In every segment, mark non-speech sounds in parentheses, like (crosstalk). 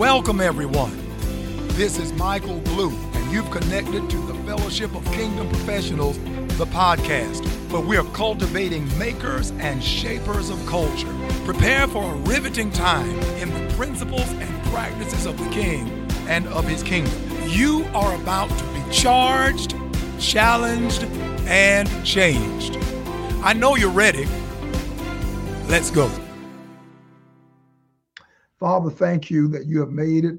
Welcome, everyone. This is Michael Blue, and you've connected to the Fellowship of Kingdom Professionals, the podcast, where we are cultivating makers and shapers of culture. Prepare for a riveting time in the principles and practices of the King and of his kingdom. You are about to be charged, challenged, and changed. I know you're ready. Let's go. Father, thank you that you have made it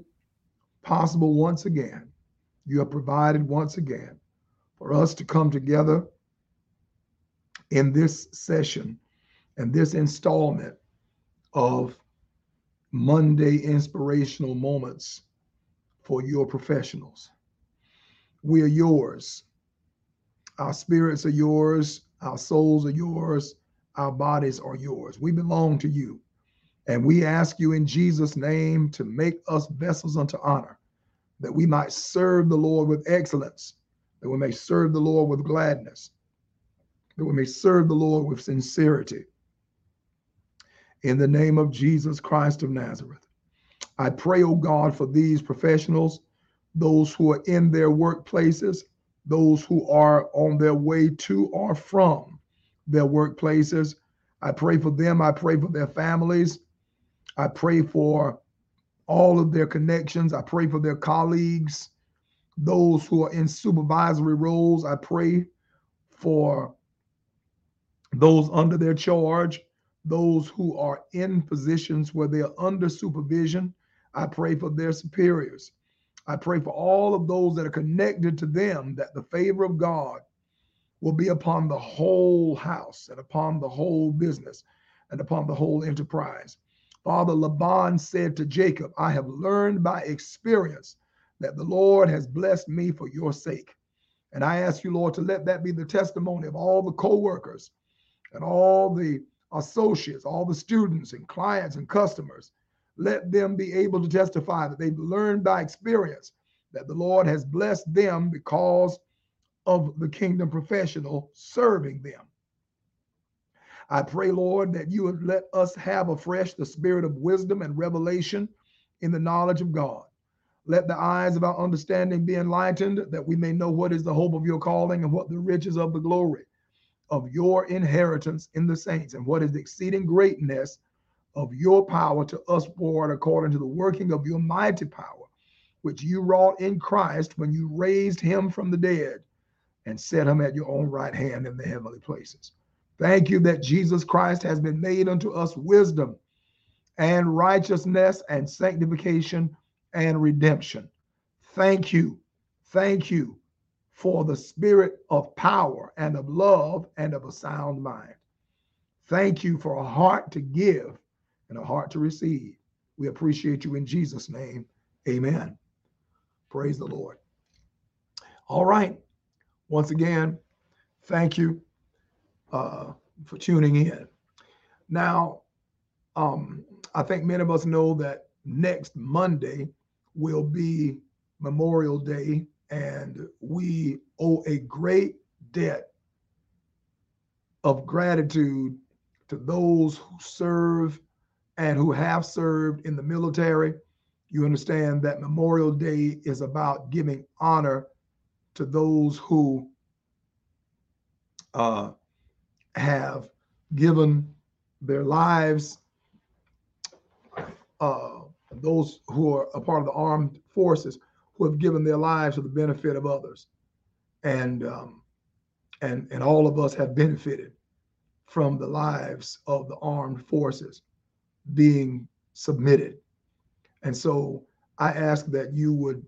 possible once again. You have provided once again for us to come together in this session and this installment of Monday inspirational moments for your professionals. We are yours. Our spirits are yours. Our souls are yours. Our bodies are yours. We belong to you. And we ask you in Jesus' name to make us vessels unto honor, that we might serve the Lord with excellence, that we may serve the Lord with gladness, that we may serve the Lord with sincerity. In the name of Jesus Christ of Nazareth, I pray, oh God, for these professionals, those who are in their workplaces, those who are on their way to or from their workplaces. I pray for them. I pray for their families. I pray for all of their connections. I pray for their colleagues, those who are in supervisory roles. I pray for those under their charge, those who are in positions where they are under supervision. I pray for their superiors. I pray for all of those that are connected to them that the favor of God will be upon the whole house and upon the whole business and upon the whole enterprise. Father Laban said to Jacob, I have learned by experience that the Lord has blessed me for your sake. And I ask you, Lord, to let that be the testimony of all the co workers and all the associates, all the students and clients and customers. Let them be able to testify that they've learned by experience that the Lord has blessed them because of the kingdom professional serving them. I pray, Lord, that you would let us have afresh the spirit of wisdom and revelation in the knowledge of God. Let the eyes of our understanding be enlightened, that we may know what is the hope of your calling and what the riches of the glory of your inheritance in the saints, and what is the exceeding greatness of your power to us forward according to the working of your mighty power, which you wrought in Christ when you raised him from the dead and set him at your own right hand in the heavenly places. Thank you that Jesus Christ has been made unto us wisdom and righteousness and sanctification and redemption. Thank you. Thank you for the spirit of power and of love and of a sound mind. Thank you for a heart to give and a heart to receive. We appreciate you in Jesus' name. Amen. Praise the Lord. All right. Once again, thank you uh, for tuning in. Now, um, I think many of us know that next Monday will be Memorial Day, and we owe a great debt of gratitude to those who serve and who have served in the military. You understand that Memorial Day is about giving honor to those who uh, have given their lives, uh, those who are a part of the armed forces who have given their lives for the benefit of others, and um, and and all of us have benefited from the lives of the armed forces being submitted, and so I ask that you would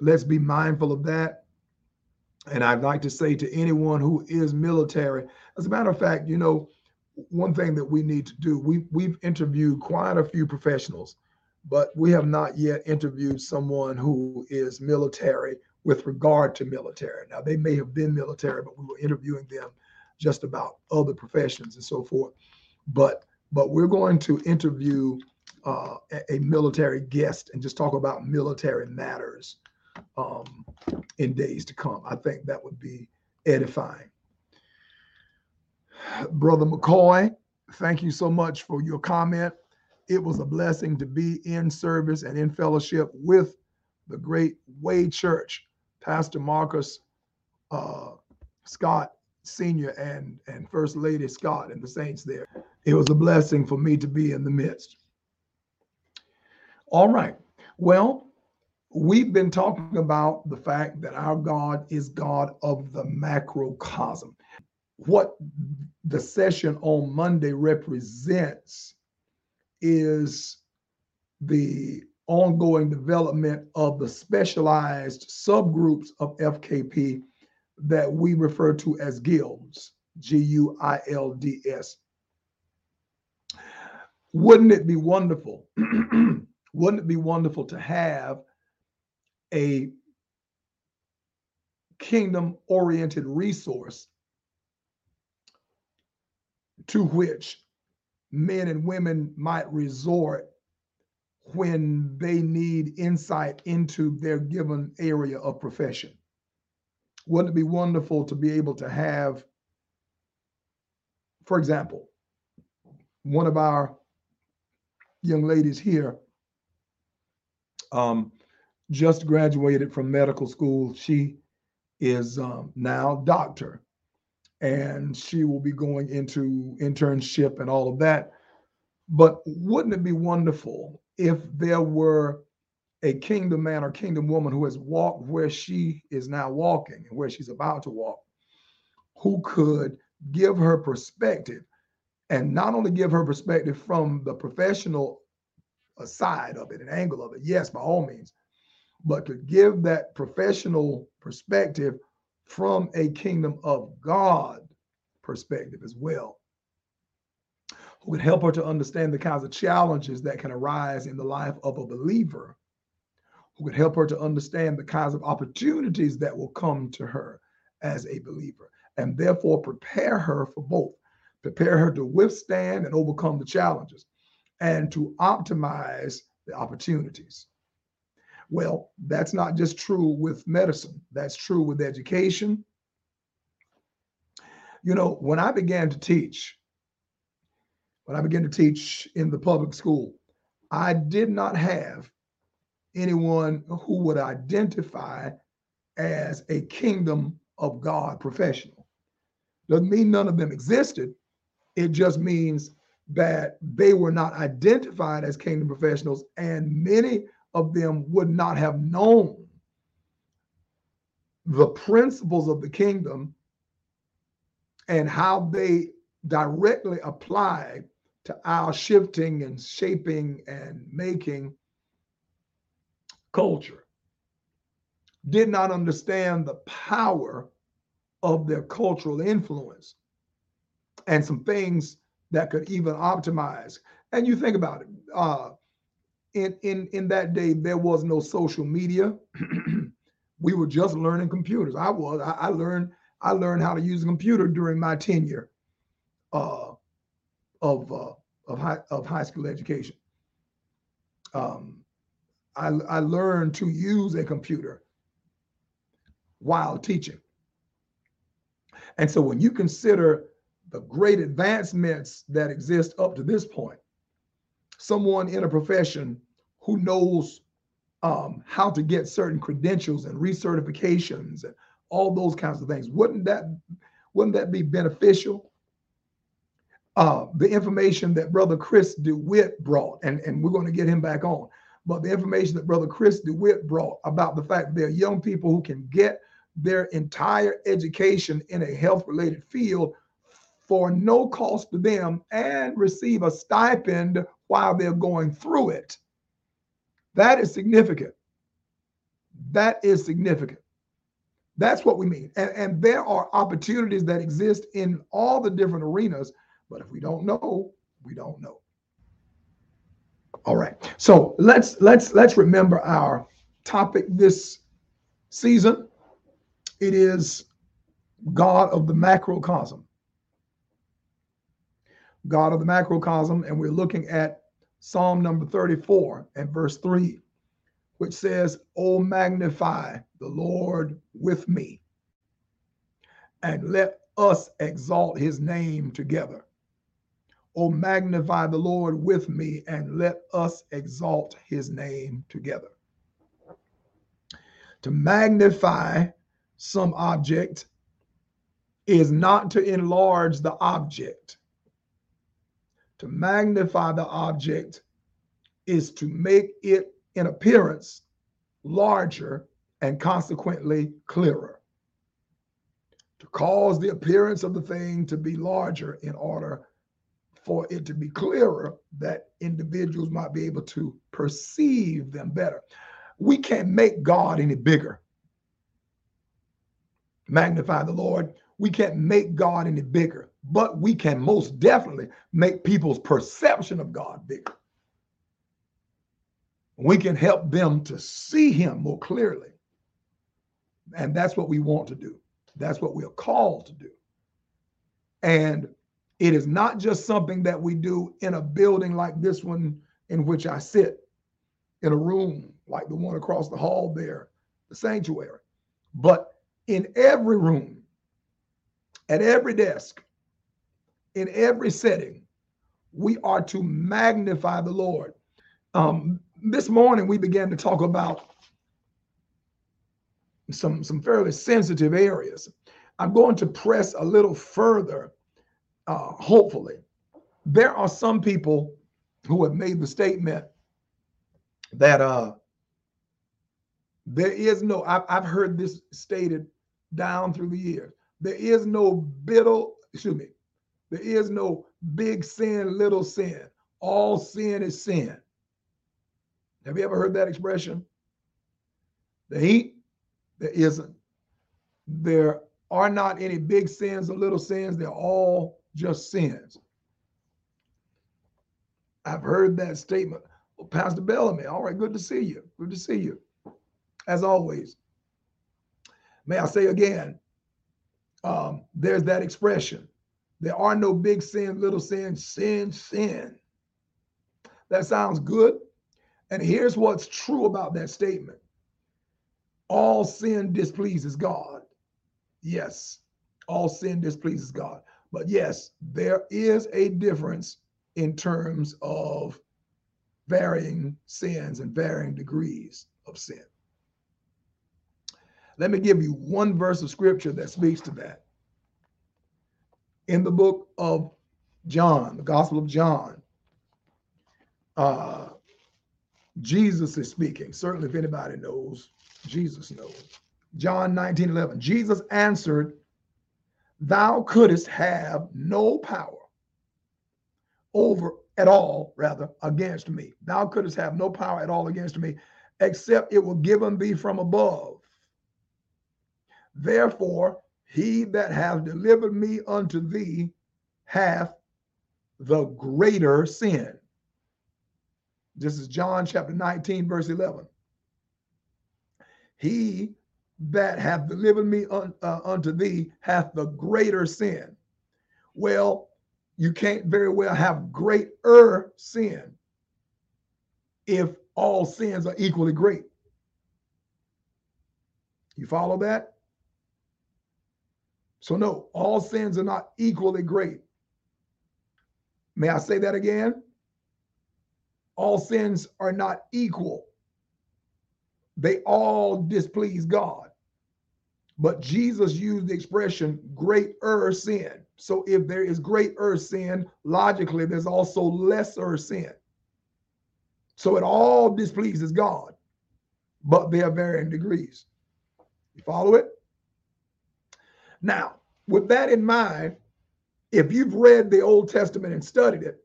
let's be mindful of that. And I'd like to say to anyone who is military, as a matter of fact, you know, one thing that we need to do, we, we've interviewed quite a few professionals, but we have not yet interviewed someone who is military with regard to military. Now, they may have been military, but we were interviewing them just about other professions and so forth. But but we're going to interview uh, a, military guest and just talk about military matters um, in days to come. I think that would be edifying. Brother McCoy, thank you so much for your comment. it was a blessing to be in service and in fellowship with the great Way Church, Pastor Marcus uh, Scott Sr. and, and First Lady Scott and the saints there. It was a blessing for me to be in the midst. All right. Well, we've been talking about the fact that our God is God of the macrocosm. What the session on Monday represents is the ongoing development of the specialized subgroups of FKP that we refer to as guilds, G U I L D S. Wouldn't it be wonderful? (clears throat) Wouldn't it be wonderful to have a kingdom oriented resource to which men and women might resort when they need insight into their given area of profession. Wouldn't it be wonderful to be able to have, for example, one of our young ladies here um, just graduated from medical school. She is um, now doctor and she will be going into internship and all of that. But wouldn't it be wonderful if there were a kingdom man or kingdom woman who has walked where she is now walking and where she's about to walk, who could give her perspective and not only give her perspective from the professional side of it, an angle of it, yes, by all means, but could give that professional perspective from a kingdom of God perspective as well. Who could help her to understand the kinds of challenges that can arise in the life of a believer. Who could help her to understand the kinds of opportunities that will come to her as a believer and therefore prepare her for both. Prepare her to withstand and overcome the challenges and to optimize the opportunities. Well, that's not just true with medicine, that's true with education. You know, when I began to teach, when I began to teach in the public school, I did not have anyone who would identify as a kingdom of God professional. Doesn't mean none of them existed. It just means that they were not identified as kingdom professionals, and many of them would not have known the principles of the kingdom and how they directly apply to our shifting and shaping and making culture. Did not understand the power of their cultural influence and some things that could even optimize. And you think about it, uh, in in in that day there was no social media. (clears throat) we were just learning computers. I was. I, I, learned. I learned how to use a computer during my tenure uh, of uh, of high of high school education. Um, I, I learned to use a computer while teaching. And so when you consider the great advancements that exist up to this point, someone in a profession who knows um, how to get certain credentials and recertifications and all those kinds of things. Wouldn't that wouldn't that be beneficial? Uh, the information that Brother Chris DeWitt brought, and, and we're going to get him back on, but the information that Brother Chris DeWitt brought about the fact that there are young people who can get their entire education in a health related field for no cost to them and receive a stipend while they're going through it. That is significant. That is significant. That's what we mean. And, and there are opportunities that exist in all the different arenas, but if we don't know, we don't know. All right. So let's let's let's remember our topic this season. It is God of the macrocosm. God of the macrocosm, and we're looking at Psalm number 34 and verse 3, which says, Oh, magnify the Lord with me, and let us exalt his name together. Oh, magnify the Lord with me and let us exalt his name together. To magnify some object is not to enlarge the object. To magnify the object is to make it in appearance larger and consequently clearer. To cause the appearance of the thing to be larger in order for it to be clearer that individuals might be able to perceive them better. We can't make God any bigger. Magnify the Lord. We can't make God any bigger, but we can most definitely make people's perception of God bigger we can help them to see him more clearly. And that's what we want to do. That's what we are called to do. And it is not just something that we do in a building like this one in which I sit, in a room like the one across the hall there, the sanctuary, but in every room, at every desk, in every setting, we are to magnify the Lord. Um, this morning we began to talk about some, some fairly sensitive areas. I'm going to press a little further, uh, hopefully. There are some people who have made the statement that uh, there is no, I've, I've heard this stated down through the years. There is no bitter, excuse me, there is no big sin, little sin. All sin is sin. Have you ever heard that expression? The heat, there isn't. There are not any big sins or little sins. They're all just sins. I've heard that statement. Well, Pastor Bellamy, all right, good to see you. Good to see you. As always. May I say again, um, there's that expression. There are no big sin, little sin, sin, sin. That sounds good. And here's what's true about that statement all sin displeases God. Yes, all sin displeases God. But yes, there is a difference in terms of varying sins and varying degrees of sin. Let me give you one verse of scripture that speaks to that. In the book of John, the Gospel of John, uh, Jesus is speaking. Certainly, if anybody knows, Jesus knows. John 19 11. Jesus answered, Thou couldst have no power over at all, rather, against me. Thou couldst have no power at all against me, except it were given thee from above. Therefore, he that hath delivered me unto thee hath the greater sin. This is John chapter 19, verse 11. He that hath delivered me un, uh, unto thee hath the greater sin. Well, you can't very well have greater sin if all sins are equally great. You follow that? So, no, all sins are not equally great. May I say that again? all sins are not equal. They all displease God. But Jesus used the expression greater sin. So if there is greater sin, logically, there's also lesser sin. So it all displeases God, but they are varying degrees. You follow it? Now, with that in mind, if you've read the Old Testament and studied it,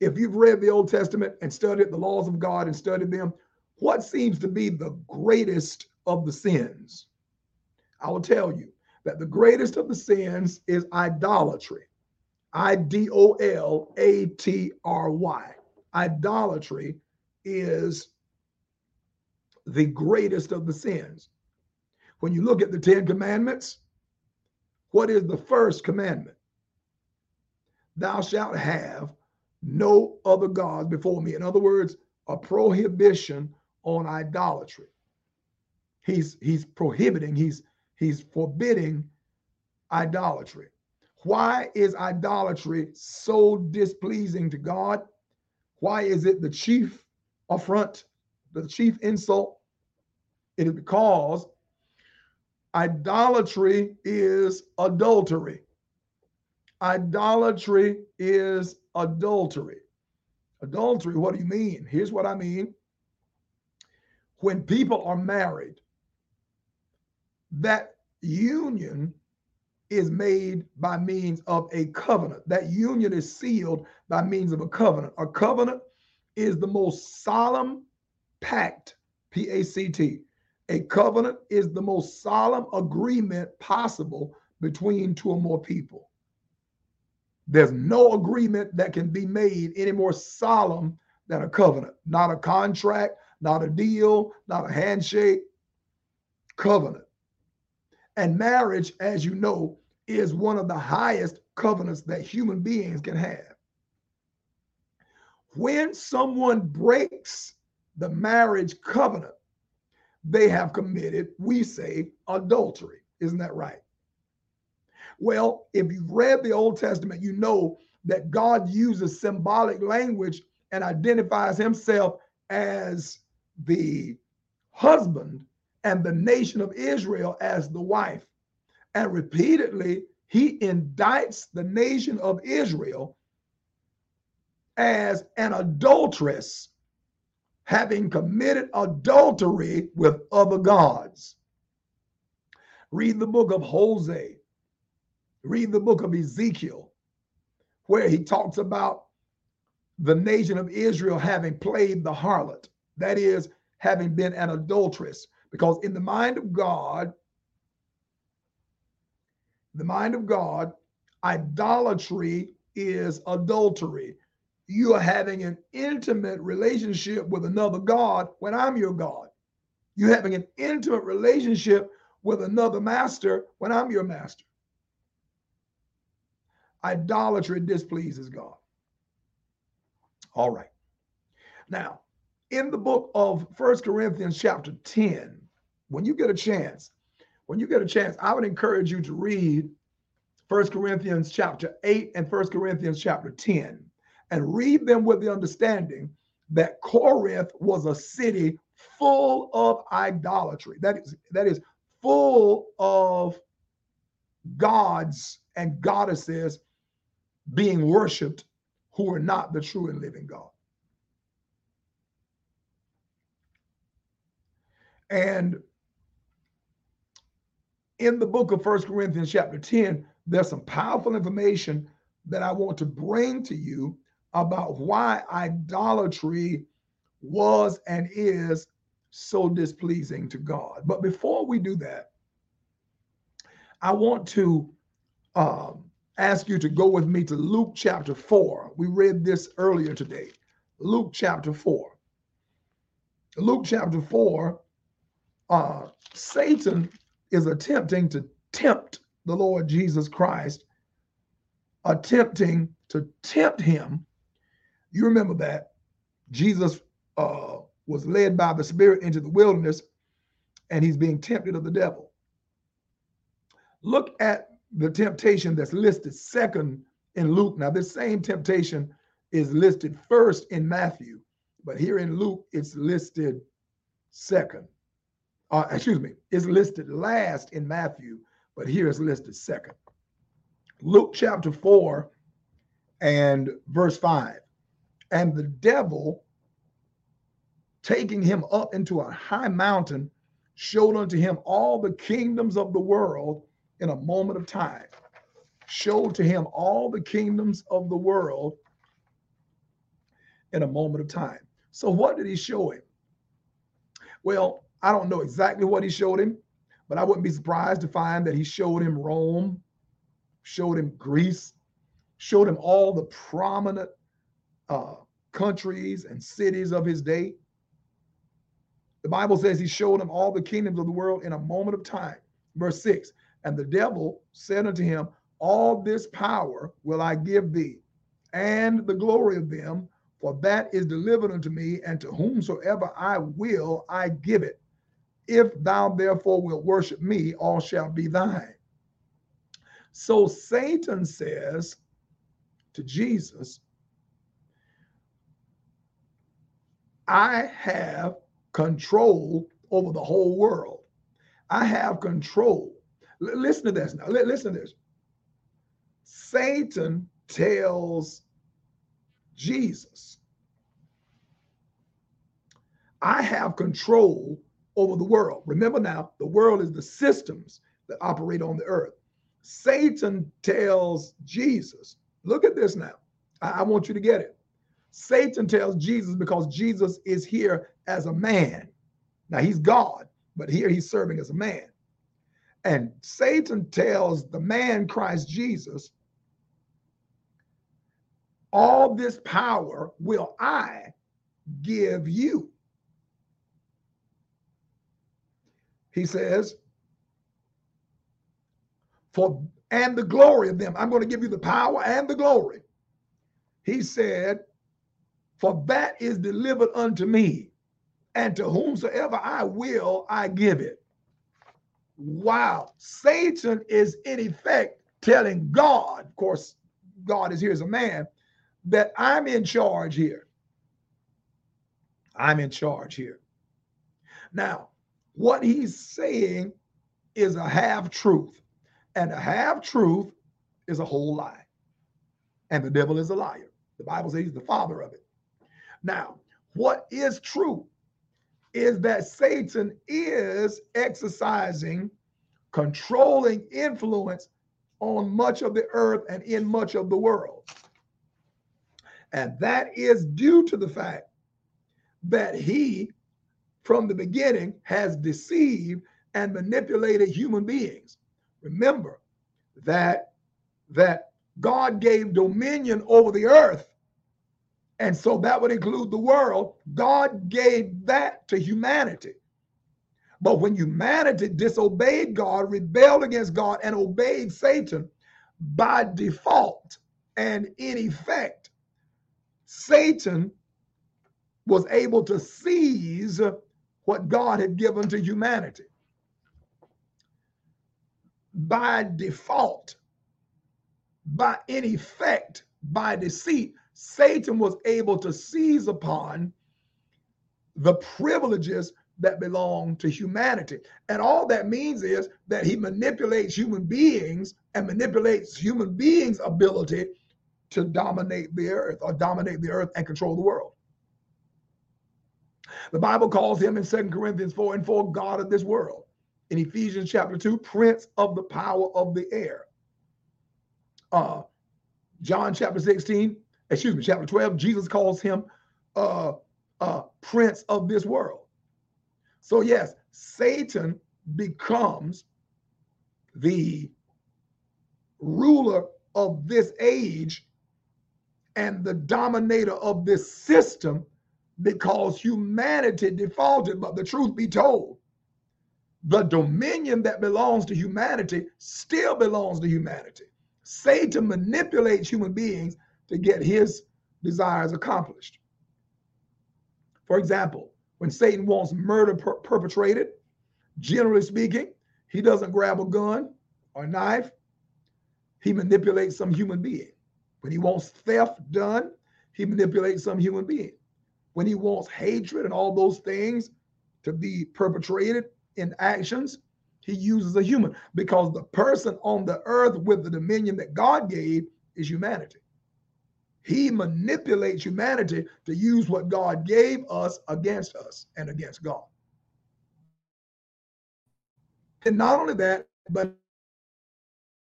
if you've read the Old Testament and studied the laws of God and studied them, what seems to be the greatest of the sins? I will tell you that the greatest of the sins is idolatry. I D O L A T R Y. Idolatry is the greatest of the sins. When you look at the Ten Commandments, what is the first commandment? Thou shalt have no other gods before me. In other words, a prohibition on idolatry. He's he's prohibiting, he's he's forbidding idolatry. Why is idolatry so displeasing to God? Why is it the chief affront, the chief insult? It is because idolatry is adultery. Idolatry is adultery. Adultery, what do you mean? Here's what I mean. When people are married, that union is made by means of a covenant. That union is sealed by means of a covenant. A covenant is the most solemn pact, P A C T. A covenant is the most solemn agreement possible between two or more people. There's no agreement that can be made any more solemn than a covenant, not a contract, not a deal, not a handshake, covenant. And marriage, as you know, is one of the highest covenants that human beings can have. When someone breaks the marriage covenant, they have committed, we say, adultery. Isn't that right? Well, if you've read the Old Testament, you know that God uses symbolic language and identifies himself as the husband and the nation of Israel as the wife. And repeatedly, he indicts the nation of Israel as an adulteress, having committed adultery with other gods. Read the book of Hosea, read the book of Ezekiel, where he talks about the nation of Israel having played the harlot, that is, having been an adulteress. Because in the mind of God, the mind of God, idolatry is adultery. You are having an intimate relationship with another God when I'm your God. You're having an intimate relationship with another master when I'm your master. Idolatry displeases God. All right. Now, in the book of First Corinthians, chapter 10, when you get a chance, when you get a chance, I would encourage you to read First Corinthians chapter 8 and First Corinthians chapter 10 and read them with the understanding that Corinth was a city full of idolatry. That is, that is full of gods and goddesses being worshiped who are not the true and living God. And in the book of First Corinthians, chapter 10, there's some powerful information that I want to bring to you about why idolatry was and is so displeasing to God. But before we do that, I want to um, ask you to go with me to Luke chapter 4. We read this earlier today. Luke chapter 4. Luke chapter 4, uh, Satan is attempting to tempt the Lord Jesus Christ, attempting to tempt him. You remember that Jesus uh, was led by the Spirit into the wilderness and he's being tempted of the devil. Look at the temptation that's listed second in Luke. Now, this same temptation is listed first in Matthew, but here in Luke, it's listed second uh, excuse me, it's listed last in Matthew, but here it's listed second. Luke chapter 4 and verse 5. And the devil, taking him up into a high mountain, showed unto him all the kingdoms of the world in a moment of time. Showed to him all the kingdoms of the world in a moment of time. So, what did he show him? Well, I don't know exactly what he showed him, but I wouldn't be surprised to find that he showed him Rome, showed him Greece, showed him all the prominent uh, countries and cities of his day. The Bible says he showed him all the kingdoms of the world in a moment of time. Verse 6 And the devil said unto him, All this power will I give thee, and the glory of them, for that is delivered unto me, and to whomsoever I will, I give it. If thou therefore wilt worship me, all shall be thine. So Satan says to Jesus, I have control over the whole world. I have control. L- listen to this now. L- listen to this. Satan tells Jesus, I have control over the world. Remember now, the world is the systems that operate on the earth. Satan tells Jesus, look at this now. I, I want you to get it. Satan tells Jesus because Jesus is here as a man. Now he's God, but here he's serving as a man. And Satan tells the man Christ Jesus, all this power will I give you. He says, for and the glory of them. I'm going to give you the power and the glory. He said, For that is delivered unto me, and to whomsoever I will, I give it. Wow. Satan is in effect telling God, of course, God is here as a man, that I'm in charge here. I'm in charge here. Now, what he's saying is a half truth. And a half truth is a whole lie. And the devil is a liar. The Bible says he's the father of it. Now, what is true is that Satan is exercising controlling influence on much of the earth and in much of the world. And that is due to the fact that he, from the beginning, has deceived and manipulated human beings. Remember that that God gave dominion over the earth. And so that would include the world. God gave that to humanity. But when humanity disobeyed God, rebelled against God, and obeyed Satan by default and in effect, Satan was able to seize what God had given to humanity by default, by in effect, by deceit, Satan was able to seize upon the privileges that belong to humanity. And all that means is that he manipulates human beings and manipulates human beings' ability to dominate the earth or dominate the earth and control the world. The Bible calls him in Second Corinthians 4 and 4 God of this world in Ephesians chapter 2, prince of the power of the air. Uh, John chapter 16, excuse me, chapter 12, Jesus calls him uh, uh, prince of this world. So, yes, Satan becomes the ruler of this age and the dominator of this system because humanity defaulted. But the truth be told, the dominion that belongs to humanity still belongs to humanity. Satan manipulates human beings to get his desires accomplished. For example, when Satan wants murder per- perpetrated, generally speaking, he doesn't grab a gun or knife, he manipulates some human being. When he wants theft done, he manipulates some human being. When he wants hatred and all those things to be perpetrated, in actions, he uses a human because the person on the earth with the dominion that God gave is humanity. He manipulates humanity to use what God gave us against us and against God. And not only that, but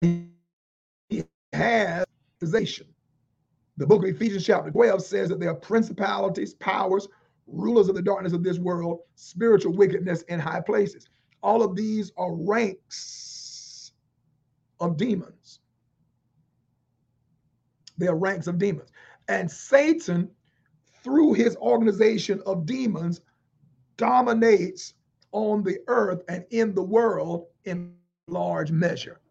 he has possession. The book of Ephesians, chapter 12, says that there are principalities, powers, rulers of the darkness of this world, spiritual wickedness in high places. All of these are ranks of demons. They are ranks of demons. And Satan, through his organization of demons, dominates on the earth and in the world in large measure.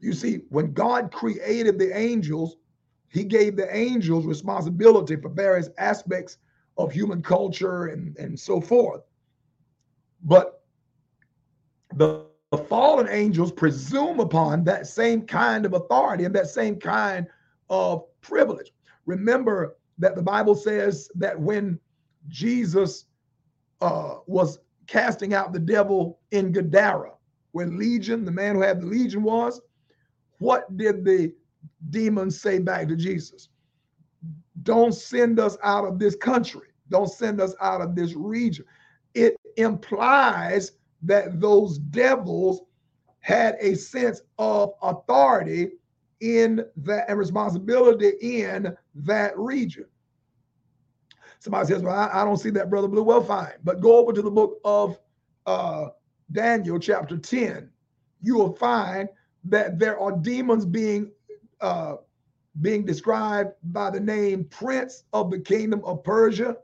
You see, when God created the angels, he gave the angels responsibility for various aspects of human culture and, and so forth. But the, the fallen angels presume upon that same kind of authority and that same kind of privilege. Remember that the Bible says that when Jesus uh, was casting out the devil in Gadara, where Legion, the man who had the Legion was, what did the demons say back to Jesus? Don't send us out of this country. Don't send us out of this region. It implies that those devils had a sense of authority in that and responsibility in that region. Somebody says, Well, I, I, don't see that, Brother Blue. Well, fine. But go over to the book of uh, Daniel, chapter 10. You will find that there are demons being uh, being described by the name Prince of the Kingdom of Persia,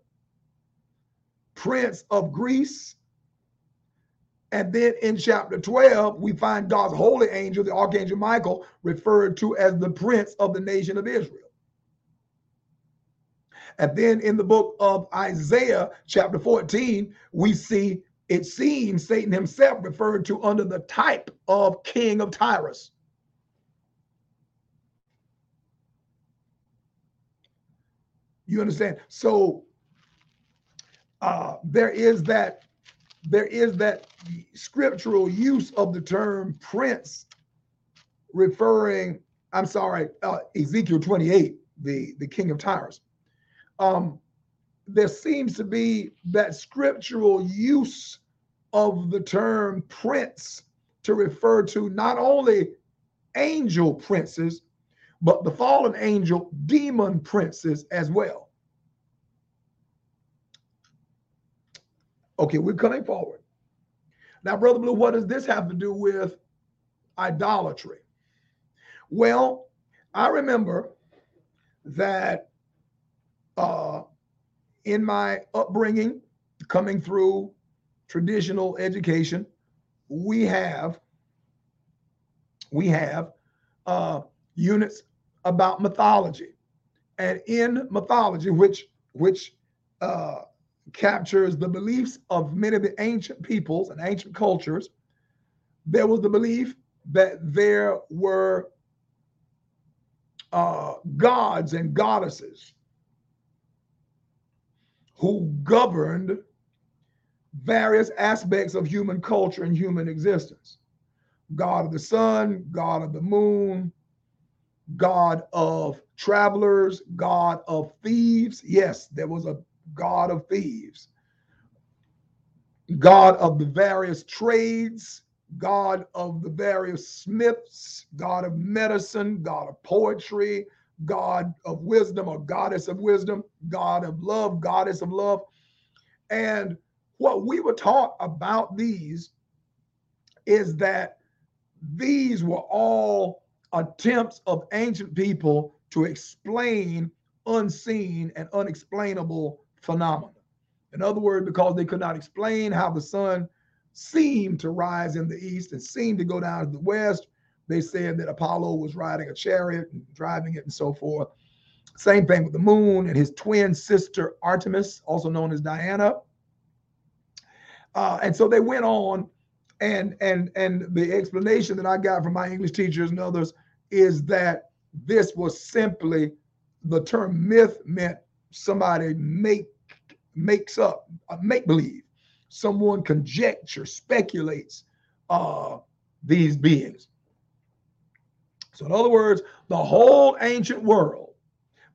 Prince of Greece. And then in chapter 12, we find God's holy angel, the Archangel Michael, referred to as the Prince of the nation of Israel. And then in the book of Isaiah, chapter 14, we see it seems Satan himself referred to under the type of king of Tyrus. You understand? So uh, there is that there is that scriptural use of the term prince referring i'm sorry uh, ezekiel 28 the the king of tyrus um, there seems to be that scriptural use of the term prince to refer to not only angel princes, but the fallen angel demon princes as well. Okay, we're coming forward. Now, Brother Blue, what does this have to do with idolatry? Well, I remember that uh, in my upbringing, coming through traditional education, we have we have uh, units about mythology, and in mythology, which which uh, captures the beliefs of many of the ancient peoples and ancient cultures, there was the belief that there were uh, gods and goddesses who governed various aspects of human culture and human existence God of the sun, God of the moon, God of travelers, God of thieves. Yes, there was a God of thieves, God of the various trades, God of the various smiths, God of medicine, God of poetry, God of wisdom or goddess of wisdom, God of love, goddess of love. And what we were taught about these is that these were all attempts of ancient people to explain unseen and unexplainable phenomena. In other words, because they could not explain how the sun seemed to rise in the east and seemed to go down to the west, they said that Apollo was riding a chariot and driving it and so forth. Same thing with the moon and his twin sister Artemis, also known as Diana. Uh, and so they went on, and and and the explanation that I got from my English teachers and others is that this was simply the term myth meant somebody make makes up make believe, someone conjecture, speculates uh, these beings. So, in other words, the whole ancient world,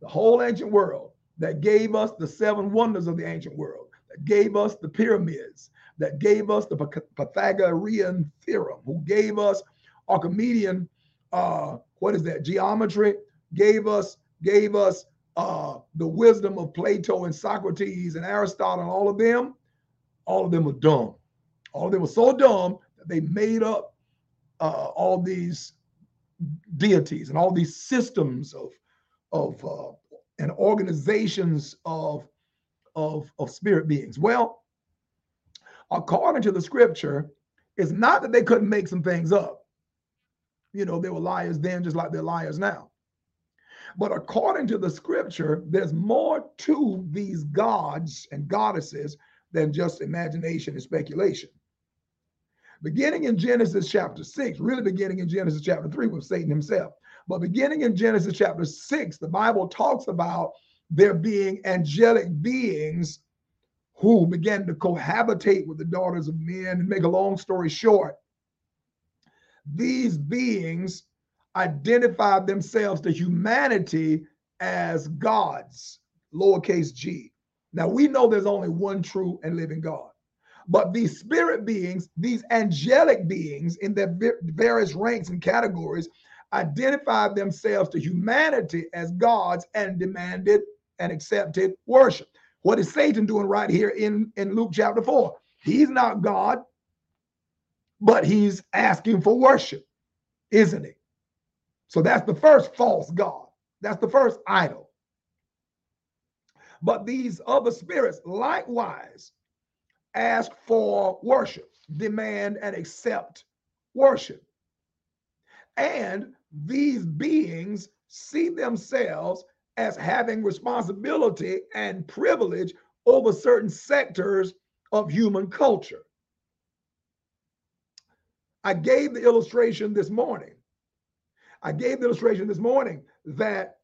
the whole ancient world that gave us the seven wonders of the ancient world, that gave us the pyramids, that gave us the Pythagorean theorem, who gave us Archimedean, uh, what is that, geometry, gave us, gave us uh, the wisdom of Plato and Socrates and Aristotle and all of them, all of them were dumb. All of them were so dumb that they made up uh, all these deities and all these systems of of uh, and organizations of of of spirit beings. Well, according to the scripture, it's not that they couldn't make some things up. You know, they were liars then, just like they're liars now. But according to the scripture, there's more to these gods and goddesses than just imagination and speculation. beginning in Genesis chapter 6, really beginning in Genesis chapter 3 with Satan himself. But beginning in Genesis chapter 6, the Bible talks about there being angelic beings who began to cohabitate with the daughters of men. And make a long story short, these beings identified themselves to humanity as gods, lowercase g. Now we know there's only one true and living God. But these spirit beings, these angelic beings in their various ranks and categories, identified themselves to humanity as gods and demanded and accepted worship. What is Satan doing right here in, in Luke chapter 4? He's not God, but he's asking for worship, isn't he? So that's the first false God. That's the first idol. But these other spirits likewise ask for worship, demand and accept worship. And these beings see themselves as having responsibility and privilege over certain sectors of human culture. I gave the illustration this morning. I gave the illustration this morning that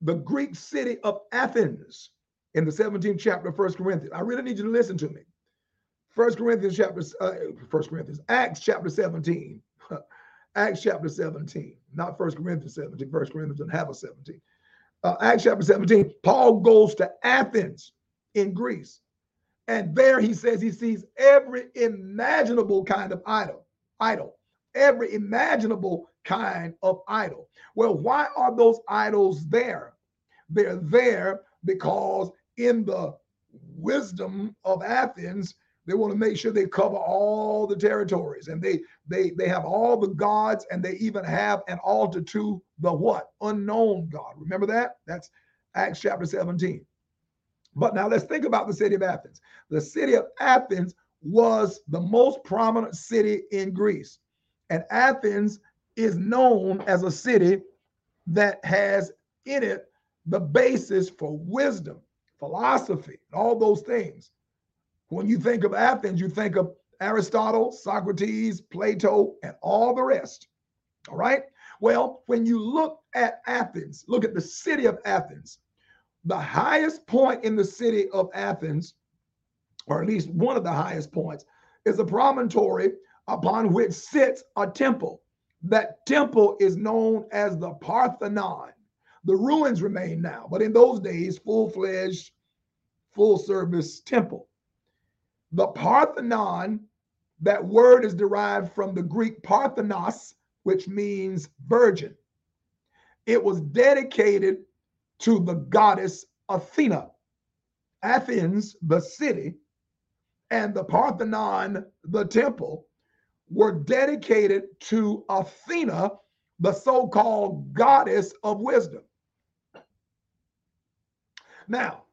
the Greek city of Athens in the 17th chapter of First Corinthians. I really need you to listen to me. First Corinthians chapter, uh, First Corinthians, Acts chapter 17. (laughs) Acts chapter 17, not First Corinthians 17. First Corinthians doesn't have a 17. Uh, Acts chapter 17, Paul goes to Athens in Greece. And there he says he sees every imaginable kind of idol, idol, every imaginable kind of idol. Well, why are those idols there? They're there because in the wisdom of Athens, they want to make sure they cover all the territories and they they they have all the gods and they even have an altar to the what? Unknown god. Remember that? That's acts chapter 17 but now let's think about the city of athens. The city of athens was the most prominent city in greece and athens is known as a city that has in it the basis for wisdom philosophy all those things when you think of Athens, you think of Aristotle, Socrates, Plato, and all the rest. All right. Well, when you look at Athens, look at the city of Athens, the highest point in the city of Athens, or at least one of the highest points, is a promontory upon which sits a temple. That temple is known as the Parthenon. The ruins remain now, but in those days, full fledged, full service temple. The Parthenon, that word is derived from the Greek Parthenos, which means virgin. It was dedicated to the goddess Athena. Athens, the city, and the Parthenon, the temple, were dedicated to Athena, the so called goddess of wisdom. Now,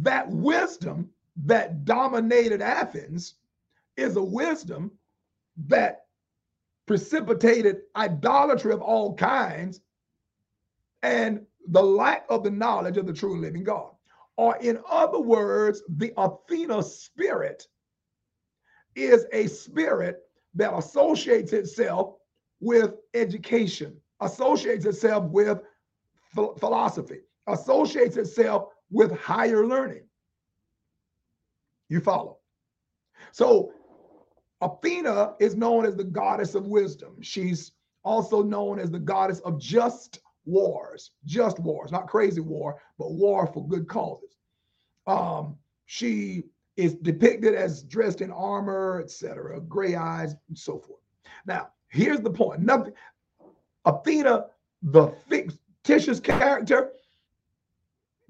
that wisdom that dominated Athens is a wisdom that precipitated idolatry of all kinds and the lack of the knowledge of the true living God. Or, in other words, the Athena spirit is a spirit that associates itself with education, associates itself with philosophy, associates itself with higher learning. You follow? So Athena is known as the goddess of wisdom. She's also known as the goddess of just wars, just wars, not crazy war, but war for good causes. Um, she is depicted as dressed in armor, etc., gray eyes, and so forth. Now, here's the point. Nothing. Athena, the fictitious character,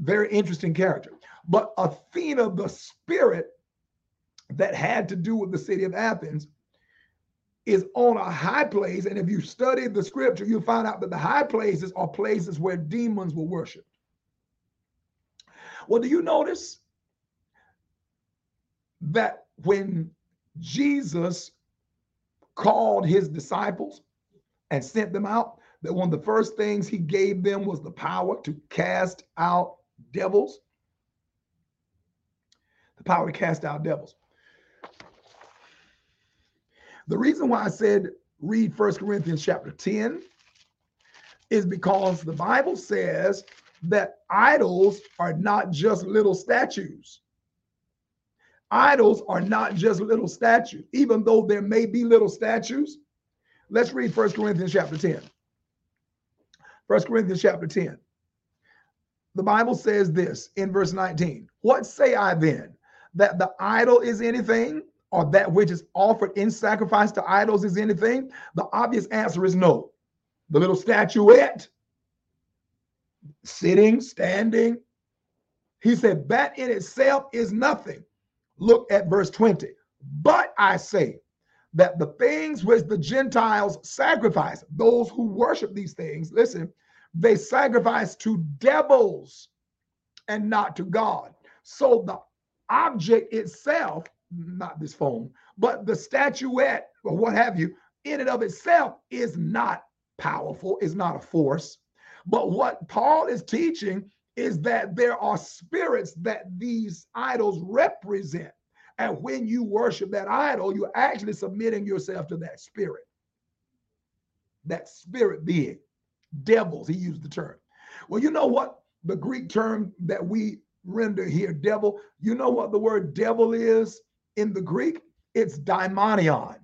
very interesting character. But Athena, the spirit that had to do with the city of Athens, is on a high place. And if you study the scripture, you'll find out that the high places are places where demons were worshiped. Well, do you notice that when Jesus called his disciples and sent them out, that one of the first things he gave them was the power to cast out devils? The power to cast out devils. The reason why I said read First Corinthians chapter 10 is because the Bible says that idols are not just little statues. Idols are not just little statues, even though there may be little statues. Let's read First Corinthians chapter 10. First Corinthians chapter 10. The Bible says this in verse 19 What say I then? That the idol is anything, or that which is offered in sacrifice to idols is anything? The obvious answer is no. The little statuette, sitting, standing, he said, that in itself is nothing. Look at verse 20. But I say that the things which the Gentiles sacrifice, those who worship these things, listen, they sacrifice to devils and not to God. So the object itself, not this phone, but the statuette or what have you, in and of itself is not powerful, is not a force. But what Paul is teaching is that there are spirits that these idols represent. And when you worship that idol, you're actually submitting yourself to that spirit, that spirit being devils. He used the term. Well, you know what? The Greek term that we render here, devil, you know what the word devil is in the Greek? It's daimonion.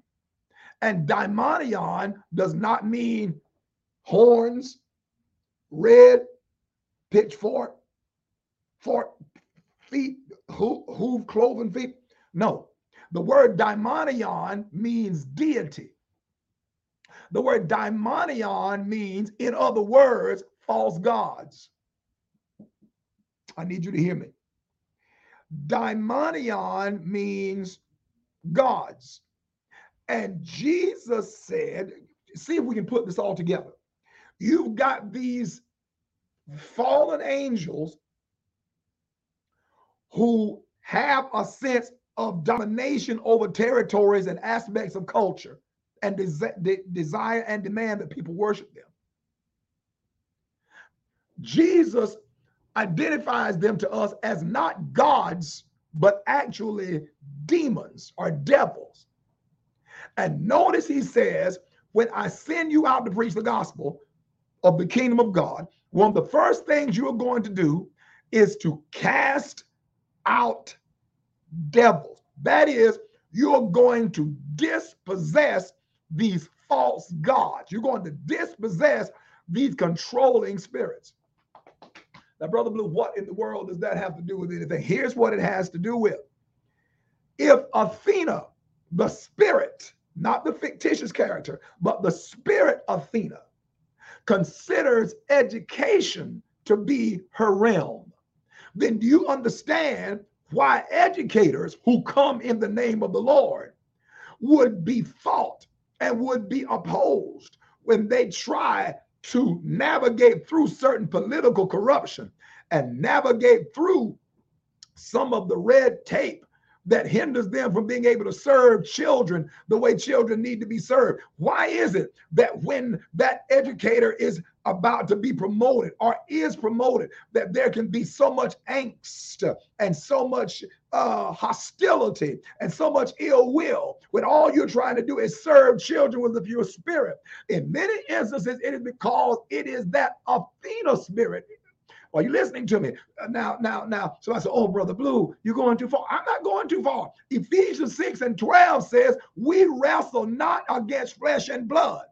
And daimonion does not mean horns, red, pitchfork, fork, feet, hoof, hoof cloven feet. No, the word daimonion means deity. The word daimonion means, in other words, false gods. I need you to hear me. Daimonion means gods. And Jesus said, see if we can put this all together. You've got these fallen angels who have a sense of domination over territories and aspects of culture and de- desire and demand that people worship them. Jesus identifies them to us as not gods, but actually demons or devils. And notice he says, when I send you out to preach the gospel of the kingdom of God, one of the first things you are going to do is to cast out devils. That is, you're going to dispossess these false gods. You're going to dispossess these controlling spirits. Now, Brother Blue, what in the world does that have to do with anything? Here's what it has to do with. If Athena, the spirit, not the fictitious character, but the spirit Athena, considers education to be her realm, then do you understand why educators who come in the name of the Lord would be fought and would be opposed when they try to navigate through certain political corruption and navigate through some of the red tape that hinders them from being able to serve children the way children need to be served. Why is it that when that educator is about to be promoted or is promoted, that there can be so much angst and so much uh, hostility and so much ill will when all you're trying to do is serve children with the pure spirit? In many instances, it is because it is that Athena spirit are you listening to me? Uh, now, now, now. So I said, Oh, Brother Blue, you're going too far. I'm not going too far. Ephesians 6 and 12 says, We wrestle not against flesh and blood.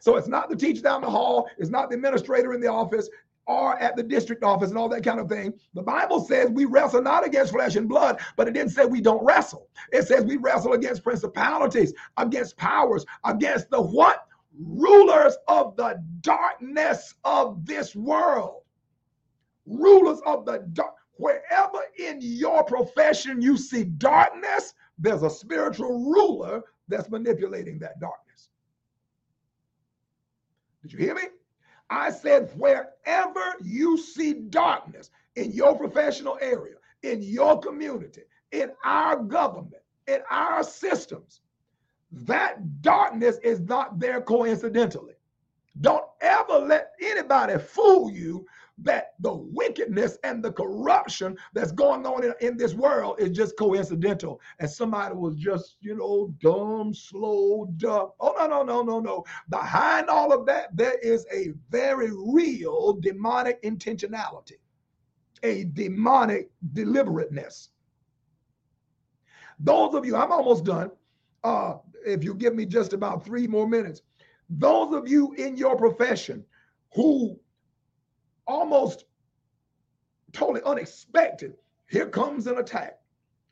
So it's not the teacher down the hall, it's not the administrator in the office or at the district office and all that kind of thing. The Bible says we wrestle not against flesh and blood, but it didn't say we don't wrestle. It says we wrestle against principalities, against powers, against the what? Rulers of the darkness of this world rulers of the dark. Wherever in your profession you see darkness, there's a spiritual ruler that's manipulating that darkness. Did you hear me? I said, wherever you see darkness in your professional area, in your community, in our government, in our systems, that darkness is not there coincidentally. Don't ever let anybody fool you that the wickedness and the corruption that's going on in, in, this world is just coincidental. And somebody was just, you know, dumb, slow, dumb. Oh, no, no, no, no, no. Behind all of that, there is a very real demonic intentionality, a demonic deliberateness. Those of you, I'm almost done. Uh, if you give me just about three more minutes, those of you in your profession who almost totally unexpected, here comes an attack.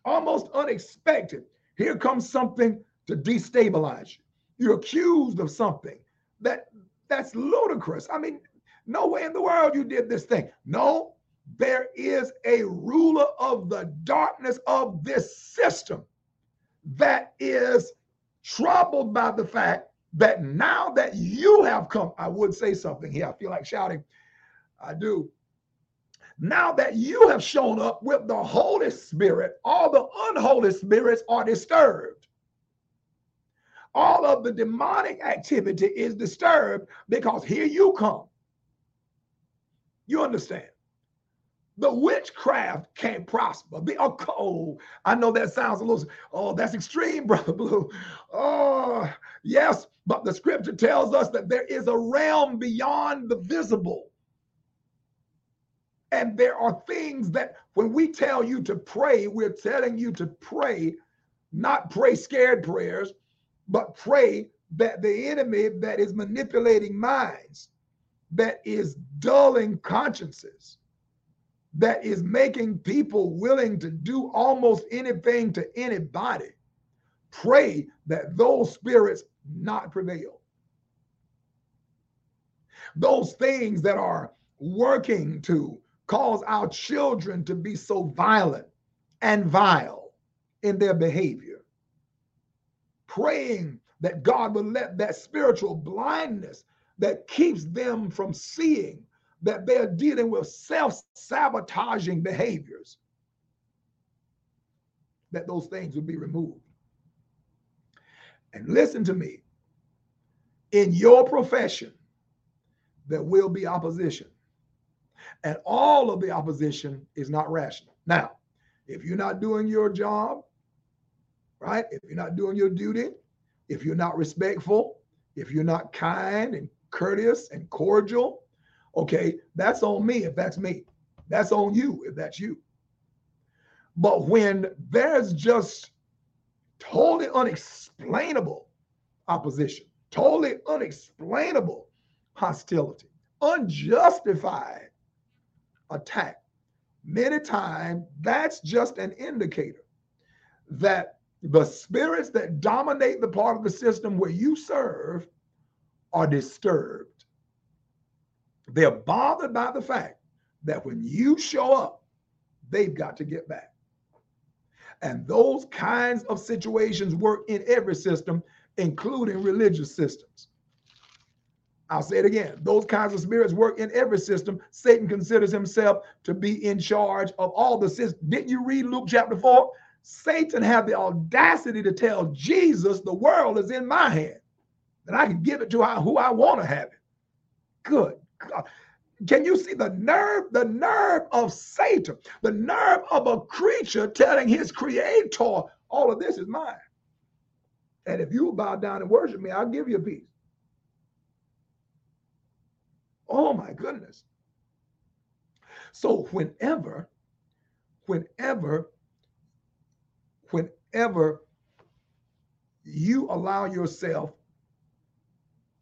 Almost unexpected, here comes something to destabilize you. You're accused of something that that's ludicrous. I mean, no way in the world you did this thing. No, there is a ruler of the darkness of this system that is troubled by the fact that now that you have come, I would say something here. I feel like shouting. I do. Now that you have shown up with the Holy Spirit, all the unholy spirits are disturbed. All of the demonic activity is disturbed because here you come. You understand? the witchcraft can't prosper. Be, oh, oh, I know that sounds a little, oh, that's extreme, (laughs) Brother Blue. Oh, yes, but the scripture tells us that there is a realm beyond the visible. And there are things that when we tell you to pray, we're telling you to pray, not pray scared prayers, but pray that the enemy that is manipulating minds, that is dulling consciences, that is making people willing to do almost anything to anybody, pray that those spirits not prevail. Those things that are working to cause our children to be so violent and vile in their behavior. Praying that God will let that spiritual blindness that keeps them from seeing that they're dealing with self sabotaging behaviors, that those things would be removed. And listen to me in your profession, there will be opposition. And all of the opposition is not rational. Now, if you're not doing your job, right? If you're not doing your duty, if you're not respectful, if you're not kind and courteous and cordial, Okay, that's on me if that's me. That's on you if that's you. But when there's just totally unexplainable opposition, totally unexplainable hostility, unjustified attack, many times that's just an indicator that the spirits that dominate the part of the system where you serve are disturbed they're bothered by the fact that when you show up, they've got to get back. And those kinds of situations work in every system, including religious systems. I'll say it again. Those kinds of spirits work in every system. Satan considers himself to be in charge of all the systems. Didn't you read Luke chapter 4? Satan had the audacity to tell Jesus, the world is in my hand, and I can give it to who I want to have it. Good can you see the nerve, the nerve of Satan, the nerve of a creature telling his creator, all of this is mine. And if you bow down and worship me, I'll give you a piece. Oh my goodness. So whenever, whenever, whenever you allow yourself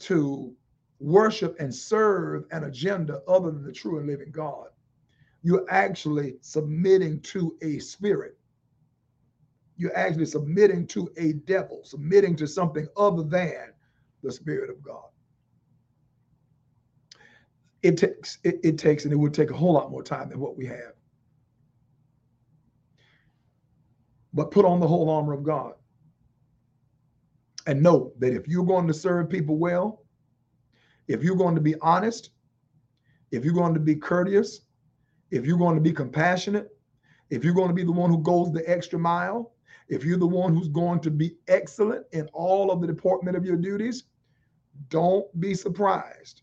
to worship and serve an agenda other than the true and living God, you're actually submitting to a spirit. You're actually submitting to a devil, submitting to something other than the Spirit of God. It takes, it, it takes, and it would take a whole lot more time than what we have. But put on the whole armor of God. And know that if you're going to serve people well, if you're going to be honest, if you're going to be courteous, if you're going to be compassionate, if you're going to be the one who goes the extra mile, if you're the one who's going to be excellent in all of the department of your duties, don't be surprised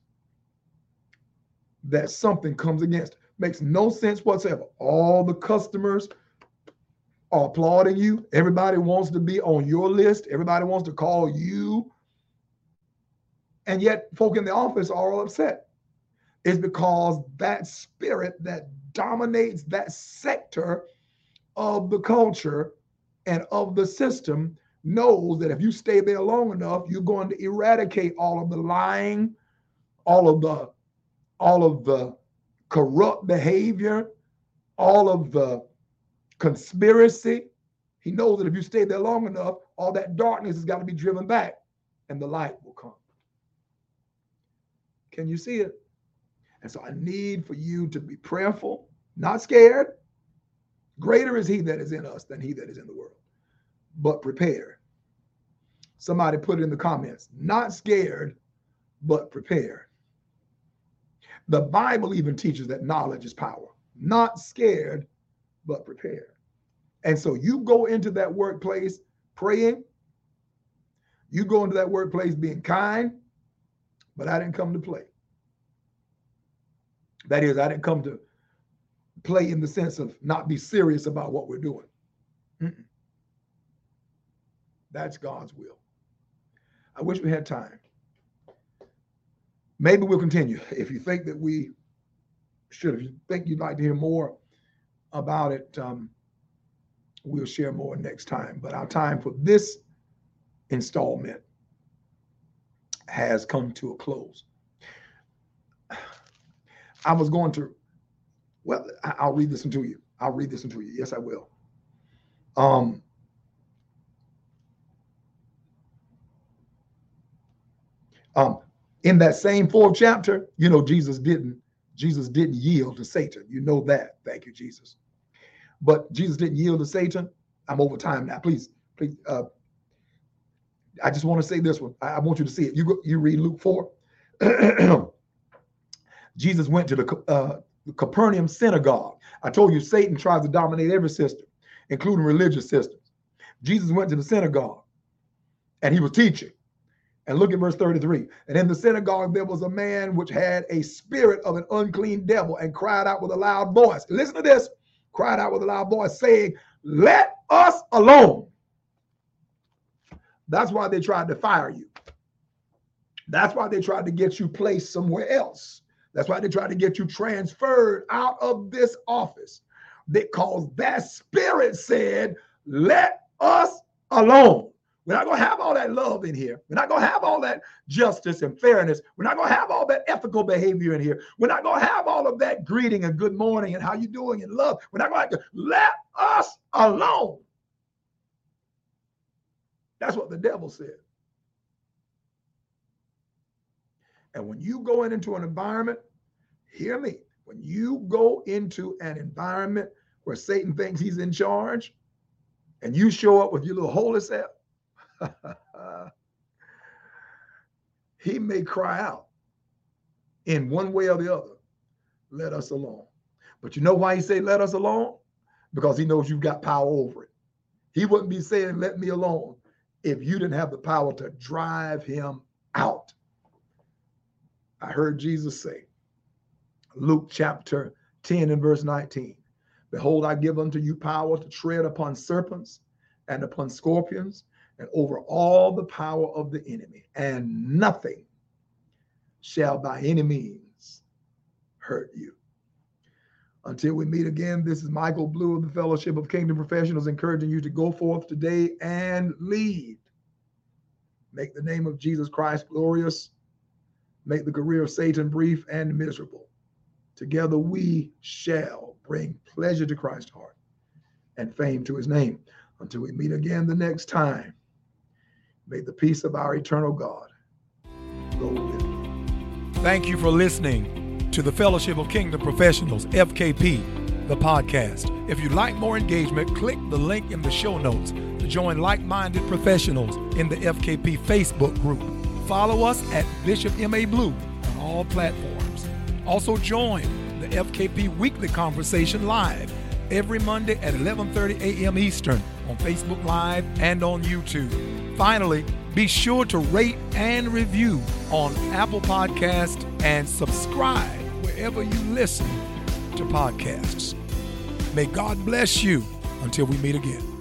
that something comes against. Makes no sense whatsoever. All the customers are applauding you. Everybody wants to be on your list. Everybody wants to call you. And yet, folk in the office are all upset. It's because that spirit that dominates that sector of the culture and of the system knows that if you stay there long enough, you're going to eradicate all of the lying, all of the all of the corrupt behavior, all of the conspiracy. He knows that if you stay there long enough, all that darkness has got to be driven back and the light will come. Can you see it? And so I need for you to be prayerful, not scared. Greater is he that is in us than he that is in the world, but prepared. Somebody put it in the comments, not scared, but prepared. The Bible even teaches that knowledge is power. Not scared, but prepared. And so you go into that workplace praying. You go into that workplace being kind, but I didn't come to play. That is, I didn't come to play in the sense of not be serious about what we're doing. Mm-mm. That's God's will. I wish we had time. Maybe we'll continue. If you think that we should, if you think you'd like to hear more about it, um, we'll share more next time. But our time for this installment has come to a close. (sighs) I was going to, well, I'll read this into you. I'll read this into you. Yes, I will. Um, um, in that same fourth chapter, you know, Jesus didn't, Jesus didn't yield to Satan. You know that. Thank you, Jesus. But Jesus didn't yield to Satan. I'm over time now. Please, please. Uh, I just want to say this one. I, I want you to see it. You go, you read Luke 4. (clears throat) Jesus went to the, uh, the Capernaum synagogue. I told you Satan tries to dominate every system, including religious systems. Jesus went to the synagogue and he was teaching. And look at verse 33. And in the synagogue there was a man which had a spirit of an unclean devil and cried out with a loud voice. Listen to this. Cried out with a loud voice, saying, Let us alone. That's why they tried to fire you. That's why they tried to get you placed somewhere else. That's why they tried to get you transferred out of this office. Because that spirit said, Let us alone. We're not going to have all that love in here. We're not going to have all that justice and fairness. We're not going to have all that ethical behavior in here. We're not going to have all of that greeting and good morning and how you doing and love. We're not going to let us alone. That's what the devil said. And when you go in into an environment, hear me, when you go into an environment where Satan thinks he's in charge and you show up with your little holy self, he may cry out in one way or the other, let us alone. But you know why he say let us alone? Because he knows you've got power over it. He wouldn't be saying let me alone if you didn't have the power to drive him out. I heard Jesus say, Luke chapter 10 and verse 19, Behold, I give unto you power to tread upon serpents and upon scorpions and over all the power of the enemy, and nothing shall by any means hurt you. Until we meet again, this is Michael Blue of the Fellowship of Kingdom Professionals, encouraging you to go forth today and lead. Make the name of Jesus Christ glorious. Make the career of Satan brief and miserable. Together we shall bring pleasure to Christ's heart and fame to his name. Until we meet again the next time. May the peace of our eternal God go with you. Thank you for listening to the Fellowship of Kingdom Professionals, FKP, the podcast. If you'd like more engagement, click the link in the show notes to join like minded professionals in the FKP Facebook group. Follow us at Bishop M.A. Blue on all platforms. Also, join the FKP Weekly Conversation live every Monday at 11:30 a.m. Eastern on Facebook Live and on YouTube. Finally, be sure to rate and review on Apple Podcast and subscribe wherever you listen to podcasts. May God bless you until we meet again.